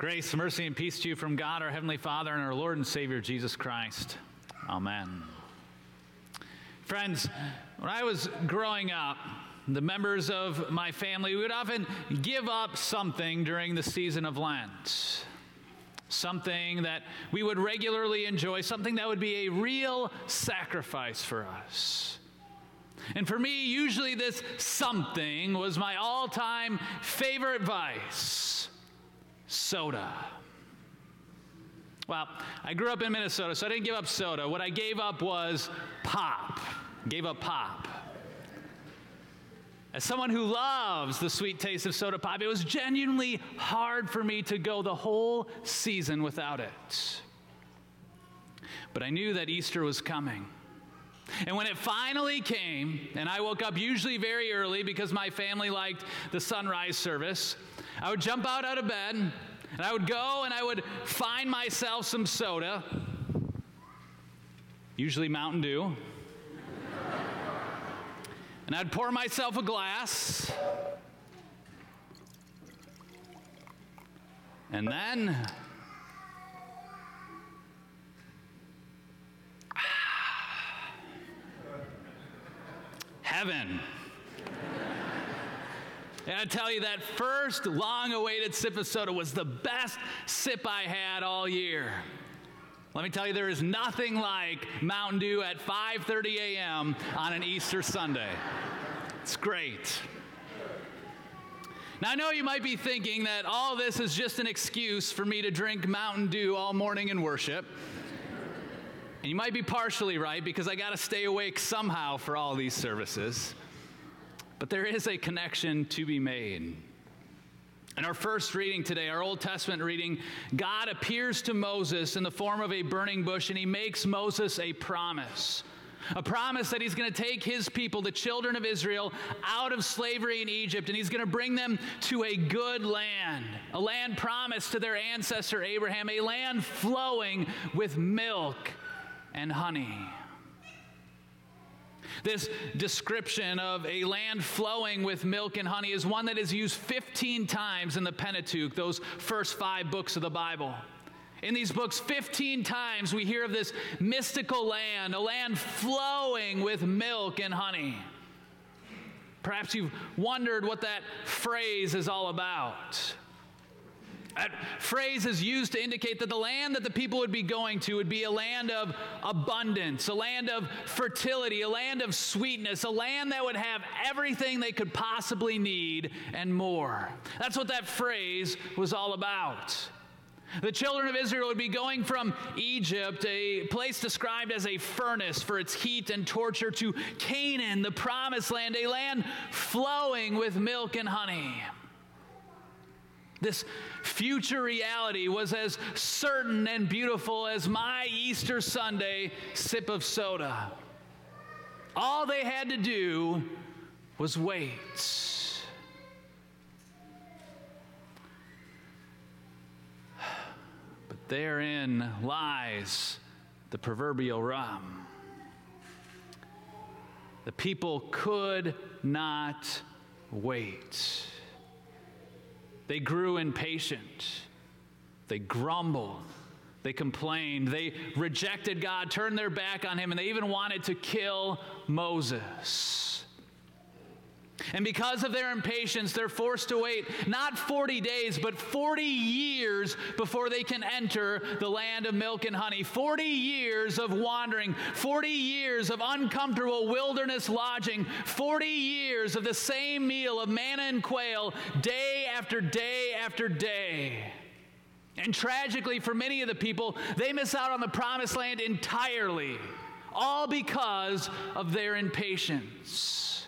Grace, mercy, and peace to you from God, our Heavenly Father, and our Lord and Savior, Jesus Christ. Amen. Friends, when I was growing up, the members of my family would often give up something during the season of Lent. Something that we would regularly enjoy, something that would be a real sacrifice for us. And for me, usually this something was my all time favorite vice soda. Well, I grew up in Minnesota, so I didn't give up soda. What I gave up was pop. Gave up pop. As someone who loves the sweet taste of soda pop, it was genuinely hard for me to go the whole season without it. But I knew that Easter was coming. And when it finally came, and I woke up usually very early because my family liked the sunrise service, I would jump out out of bed and I would go and I would find myself some soda, usually Mountain Dew. and I'd pour myself a glass. And then heaven. And I tell you, that first long awaited sip of soda was the best sip I had all year. Let me tell you, there is nothing like Mountain Dew at 5:30 a.m. on an Easter Sunday. It's great. Now, I know you might be thinking that all this is just an excuse for me to drink Mountain Dew all morning in worship. And you might be partially right because I got to stay awake somehow for all these services. But there is a connection to be made. In our first reading today, our Old Testament reading, God appears to Moses in the form of a burning bush and he makes Moses a promise. A promise that he's going to take his people, the children of Israel, out of slavery in Egypt and he's going to bring them to a good land, a land promised to their ancestor Abraham, a land flowing with milk and honey. This description of a land flowing with milk and honey is one that is used 15 times in the Pentateuch, those first five books of the Bible. In these books, 15 times we hear of this mystical land, a land flowing with milk and honey. Perhaps you've wondered what that phrase is all about. That phrase is used to indicate that the land that the people would be going to would be a land of abundance, a land of fertility, a land of sweetness, a land that would have everything they could possibly need and more. That's what that phrase was all about. The children of Israel would be going from Egypt, a place described as a furnace for its heat and torture, to Canaan, the promised land, a land flowing with milk and honey. This future reality was as certain and beautiful as my Easter Sunday sip of soda. All they had to do was wait. But therein lies the proverbial rum. The people could not wait. They grew impatient. They grumbled. They complained. They rejected God, turned their back on Him, and they even wanted to kill Moses. And because of their impatience, they're forced to wait not 40 days, but 40 years before they can enter the land of milk and honey. 40 years of wandering, 40 years of uncomfortable wilderness lodging, 40 years of the same meal of manna and quail day after day after day. And tragically, for many of the people, they miss out on the promised land entirely, all because of their impatience.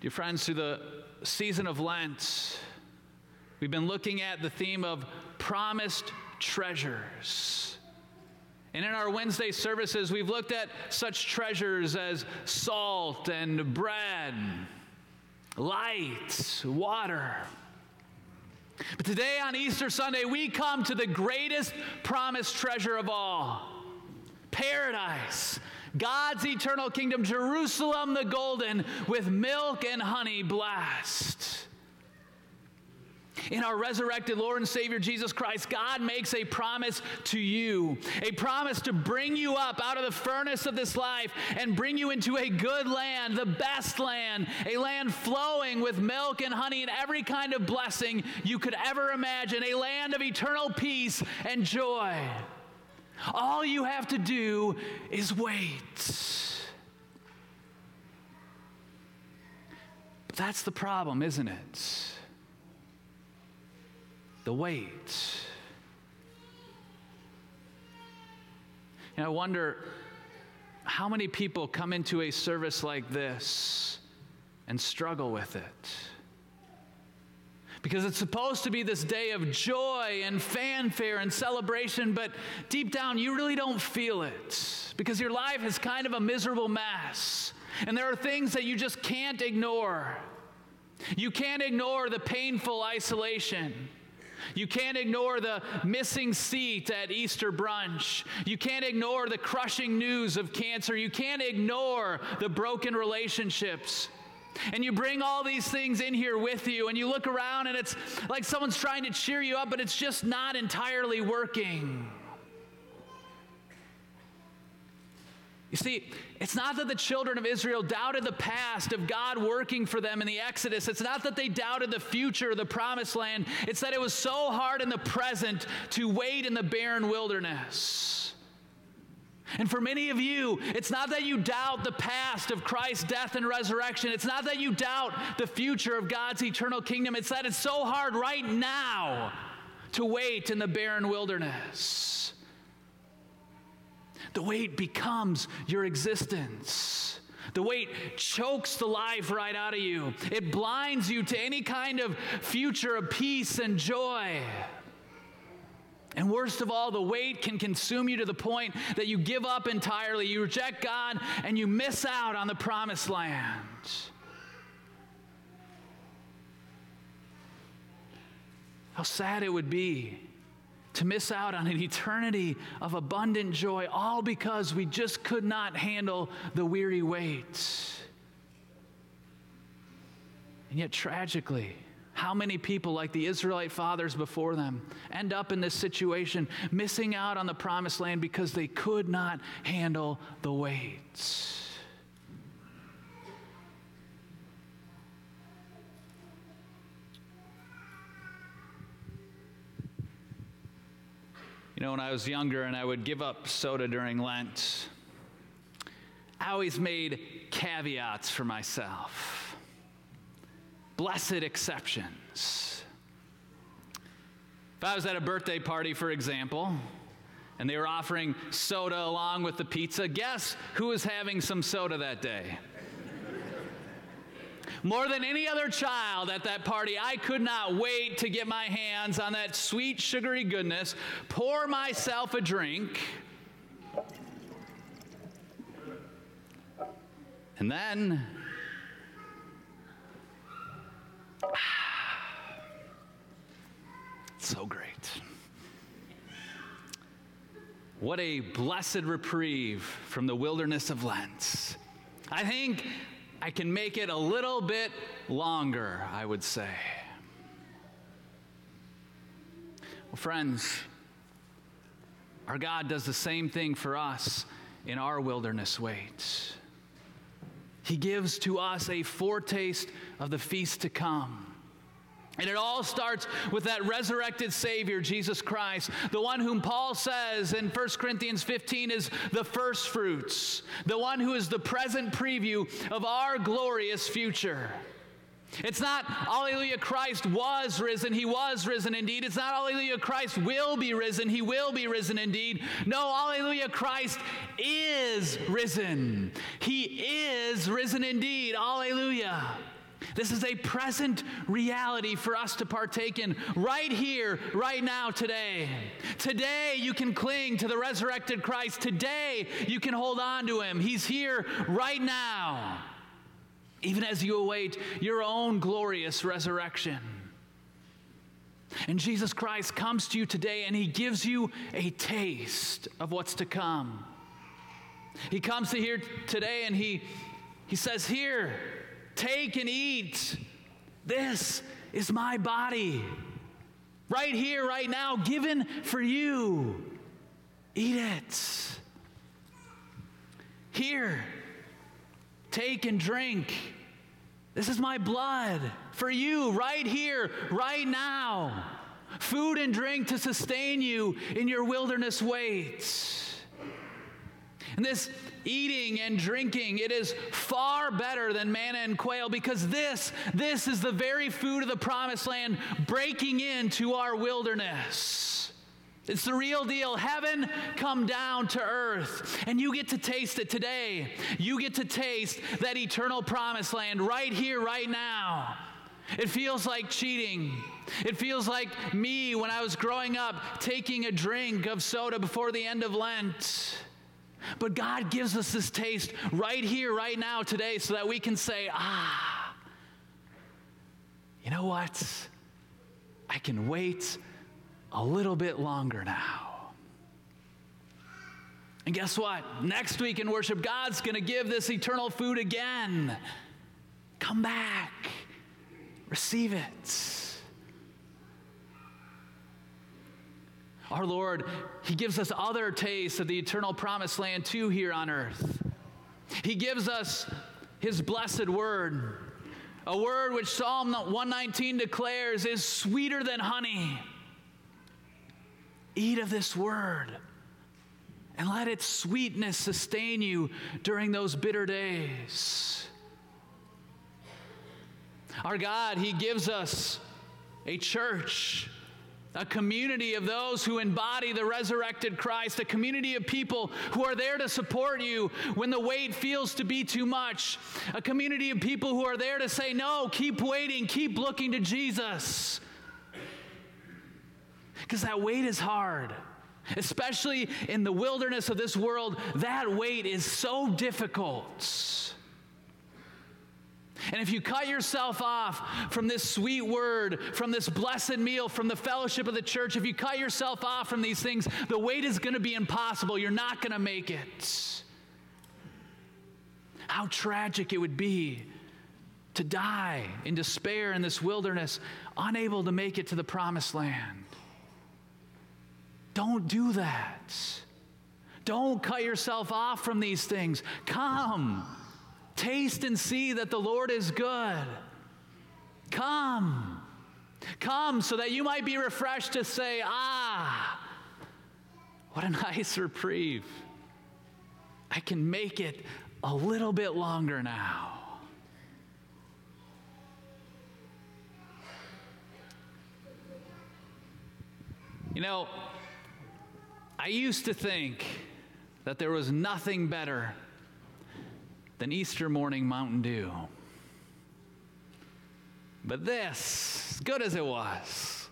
Dear friends, through the season of Lent, we've been looking at the theme of promised treasures. And in our Wednesday services, we've looked at such treasures as salt and bread, light, water. But today on Easter Sunday, we come to the greatest promised treasure of all paradise God's eternal kingdom, Jerusalem the golden, with milk and honey blessed. In our resurrected Lord and Savior Jesus Christ, God makes a promise to you, a promise to bring you up out of the furnace of this life and bring you into a good land, the best land, a land flowing with milk and honey and every kind of blessing you could ever imagine, a land of eternal peace and joy. All you have to do is wait. But that's the problem, isn't it? The wait. And I wonder how many people come into a service like this and struggle with it. Because it's supposed to be this day of joy and fanfare and celebration, but deep down you really don't feel it because your life is kind of a miserable mess. And there are things that you just can't ignore. You can't ignore the painful isolation. You can't ignore the missing seat at Easter brunch. You can't ignore the crushing news of cancer. You can't ignore the broken relationships. And you bring all these things in here with you, and you look around, and it's like someone's trying to cheer you up, but it's just not entirely working. You see, it's not that the children of Israel doubted the past of God working for them in the Exodus. It's not that they doubted the future, of the promised land. It's that it was so hard in the present to wait in the barren wilderness. And for many of you, it's not that you doubt the past of Christ's death and resurrection. It's not that you doubt the future of God's eternal kingdom. It's that it's so hard right now to wait in the barren wilderness. The weight becomes your existence. The weight chokes the life right out of you. It blinds you to any kind of future of peace and joy. And worst of all, the weight can consume you to the point that you give up entirely. You reject God and you miss out on the promised land. How sad it would be to miss out on an eternity of abundant joy, all because we just could not handle the weary weight. And yet, tragically, how many people, like the Israelite fathers before them, end up in this situation, missing out on the promised land because they could not handle the weight? You know, when I was younger and I would give up soda during Lent, I always made caveats for myself. Blessed exceptions. If I was at a birthday party, for example, and they were offering soda along with the pizza, guess who was having some soda that day? More than any other child at that party, I could not wait to get my hands on that sweet, sugary goodness, pour myself a drink, and then. so great. What a blessed reprieve from the wilderness of Lent. I think I can make it a little bit longer, I would say. Well, friends, our God does the same thing for us in our wilderness wait. He gives to us a foretaste of the feast to come. And it all starts with that resurrected Savior, Jesus Christ, the one whom Paul says in 1 Corinthians 15 is the first fruits, the one who is the present preview of our glorious future. It's not, Alleluia, Christ was risen. He was risen indeed. It's not, Alleluia, Christ will be risen. He will be risen indeed. No, Alleluia, Christ is risen. He is risen indeed. Alleluia. This is a present reality for us to partake in right here, right now, today. Today, you can cling to the resurrected Christ. Today, you can hold on to him. He's here right now, even as you await your own glorious resurrection. And Jesus Christ comes to you today and he gives you a taste of what's to come. He comes to here today and he, he says, Here, Take and eat. This is my body. right here, right now, given for you. Eat it. Here, take and drink. This is my blood for you, right here, right now. Food and drink to sustain you in your wilderness waits. And this eating and drinking, it is far better than manna and quail because this, this is the very food of the promised land breaking into our wilderness. It's the real deal. Heaven come down to earth, and you get to taste it today. You get to taste that eternal promised land right here, right now. It feels like cheating. It feels like me when I was growing up taking a drink of soda before the end of Lent. But God gives us this taste right here, right now, today, so that we can say, ah, you know what? I can wait a little bit longer now. And guess what? Next week in worship, God's going to give this eternal food again. Come back, receive it. Our Lord, He gives us other tastes of the eternal promised land too here on earth. He gives us His blessed word, a word which Psalm 119 declares is sweeter than honey. Eat of this word and let its sweetness sustain you during those bitter days. Our God, He gives us a church a community of those who embody the resurrected Christ, a community of people who are there to support you when the weight feels to be too much, a community of people who are there to say, No, keep waiting, keep looking to Jesus. Because that weight is hard. Especially in the wilderness of this world, that weight is so difficult. And if you cut yourself off from this sweet word, from this blessed meal, from the fellowship of the church, if you cut yourself off from these things, the weight is going to be impossible. You're not going to make it. How tragic it would be to die in despair in this wilderness, unable to make it to the promised land. Don't do that. Don't cut yourself off from these things. Come. Taste and see that the Lord is good. Come. Come so that you might be refreshed to say, Ah, what a nice reprieve. I can make it a little bit longer now. You know, I used to think that there was nothing better than Easter morning Mountain Dew. But this, good as it was,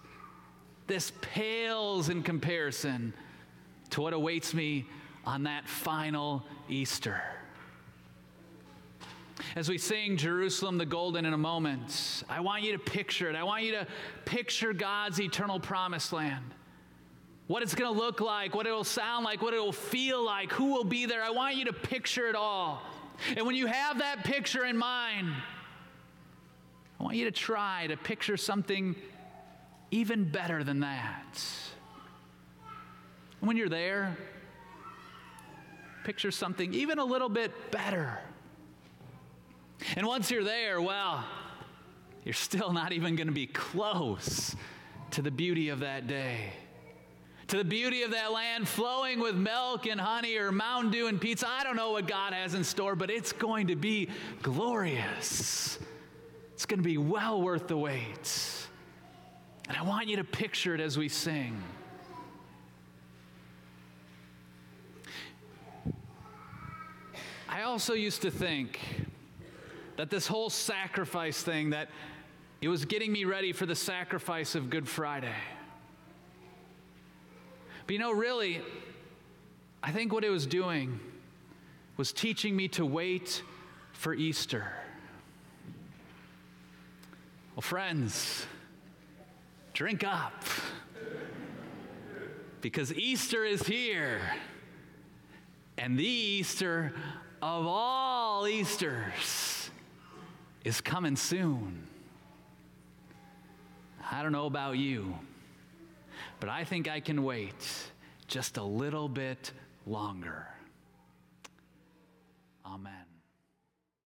this pales in comparison to what awaits me on that final Easter. As we sing Jerusalem the Golden in a moment, I want you to picture it. I want you to picture God's eternal promised land. What it's going to look like, what it'll sound like, what it'll feel like, who will be there. I want you to picture it all. And when you have that picture in mind, I want you to try to picture something even better than that. When you're there, picture something even a little bit better. And once you're there, well, you're still not even going to be close to the beauty of that day to the beauty of that land flowing with milk and honey or Mountain Dew and pizza. I don't know what God has in store, but it's going to be glorious. It's going to be well worth the wait. And I want you to picture it as we sing. I also used to think that this whole sacrifice thing that it was getting me ready for the sacrifice of Good Friday. But you know, really, I think what it was doing was teaching me to wait for Easter. Well, friends, drink up. Because Easter is here. And the Easter of all Easters is coming soon. I don't know about you. But I think I can wait just a little bit longer. Amen.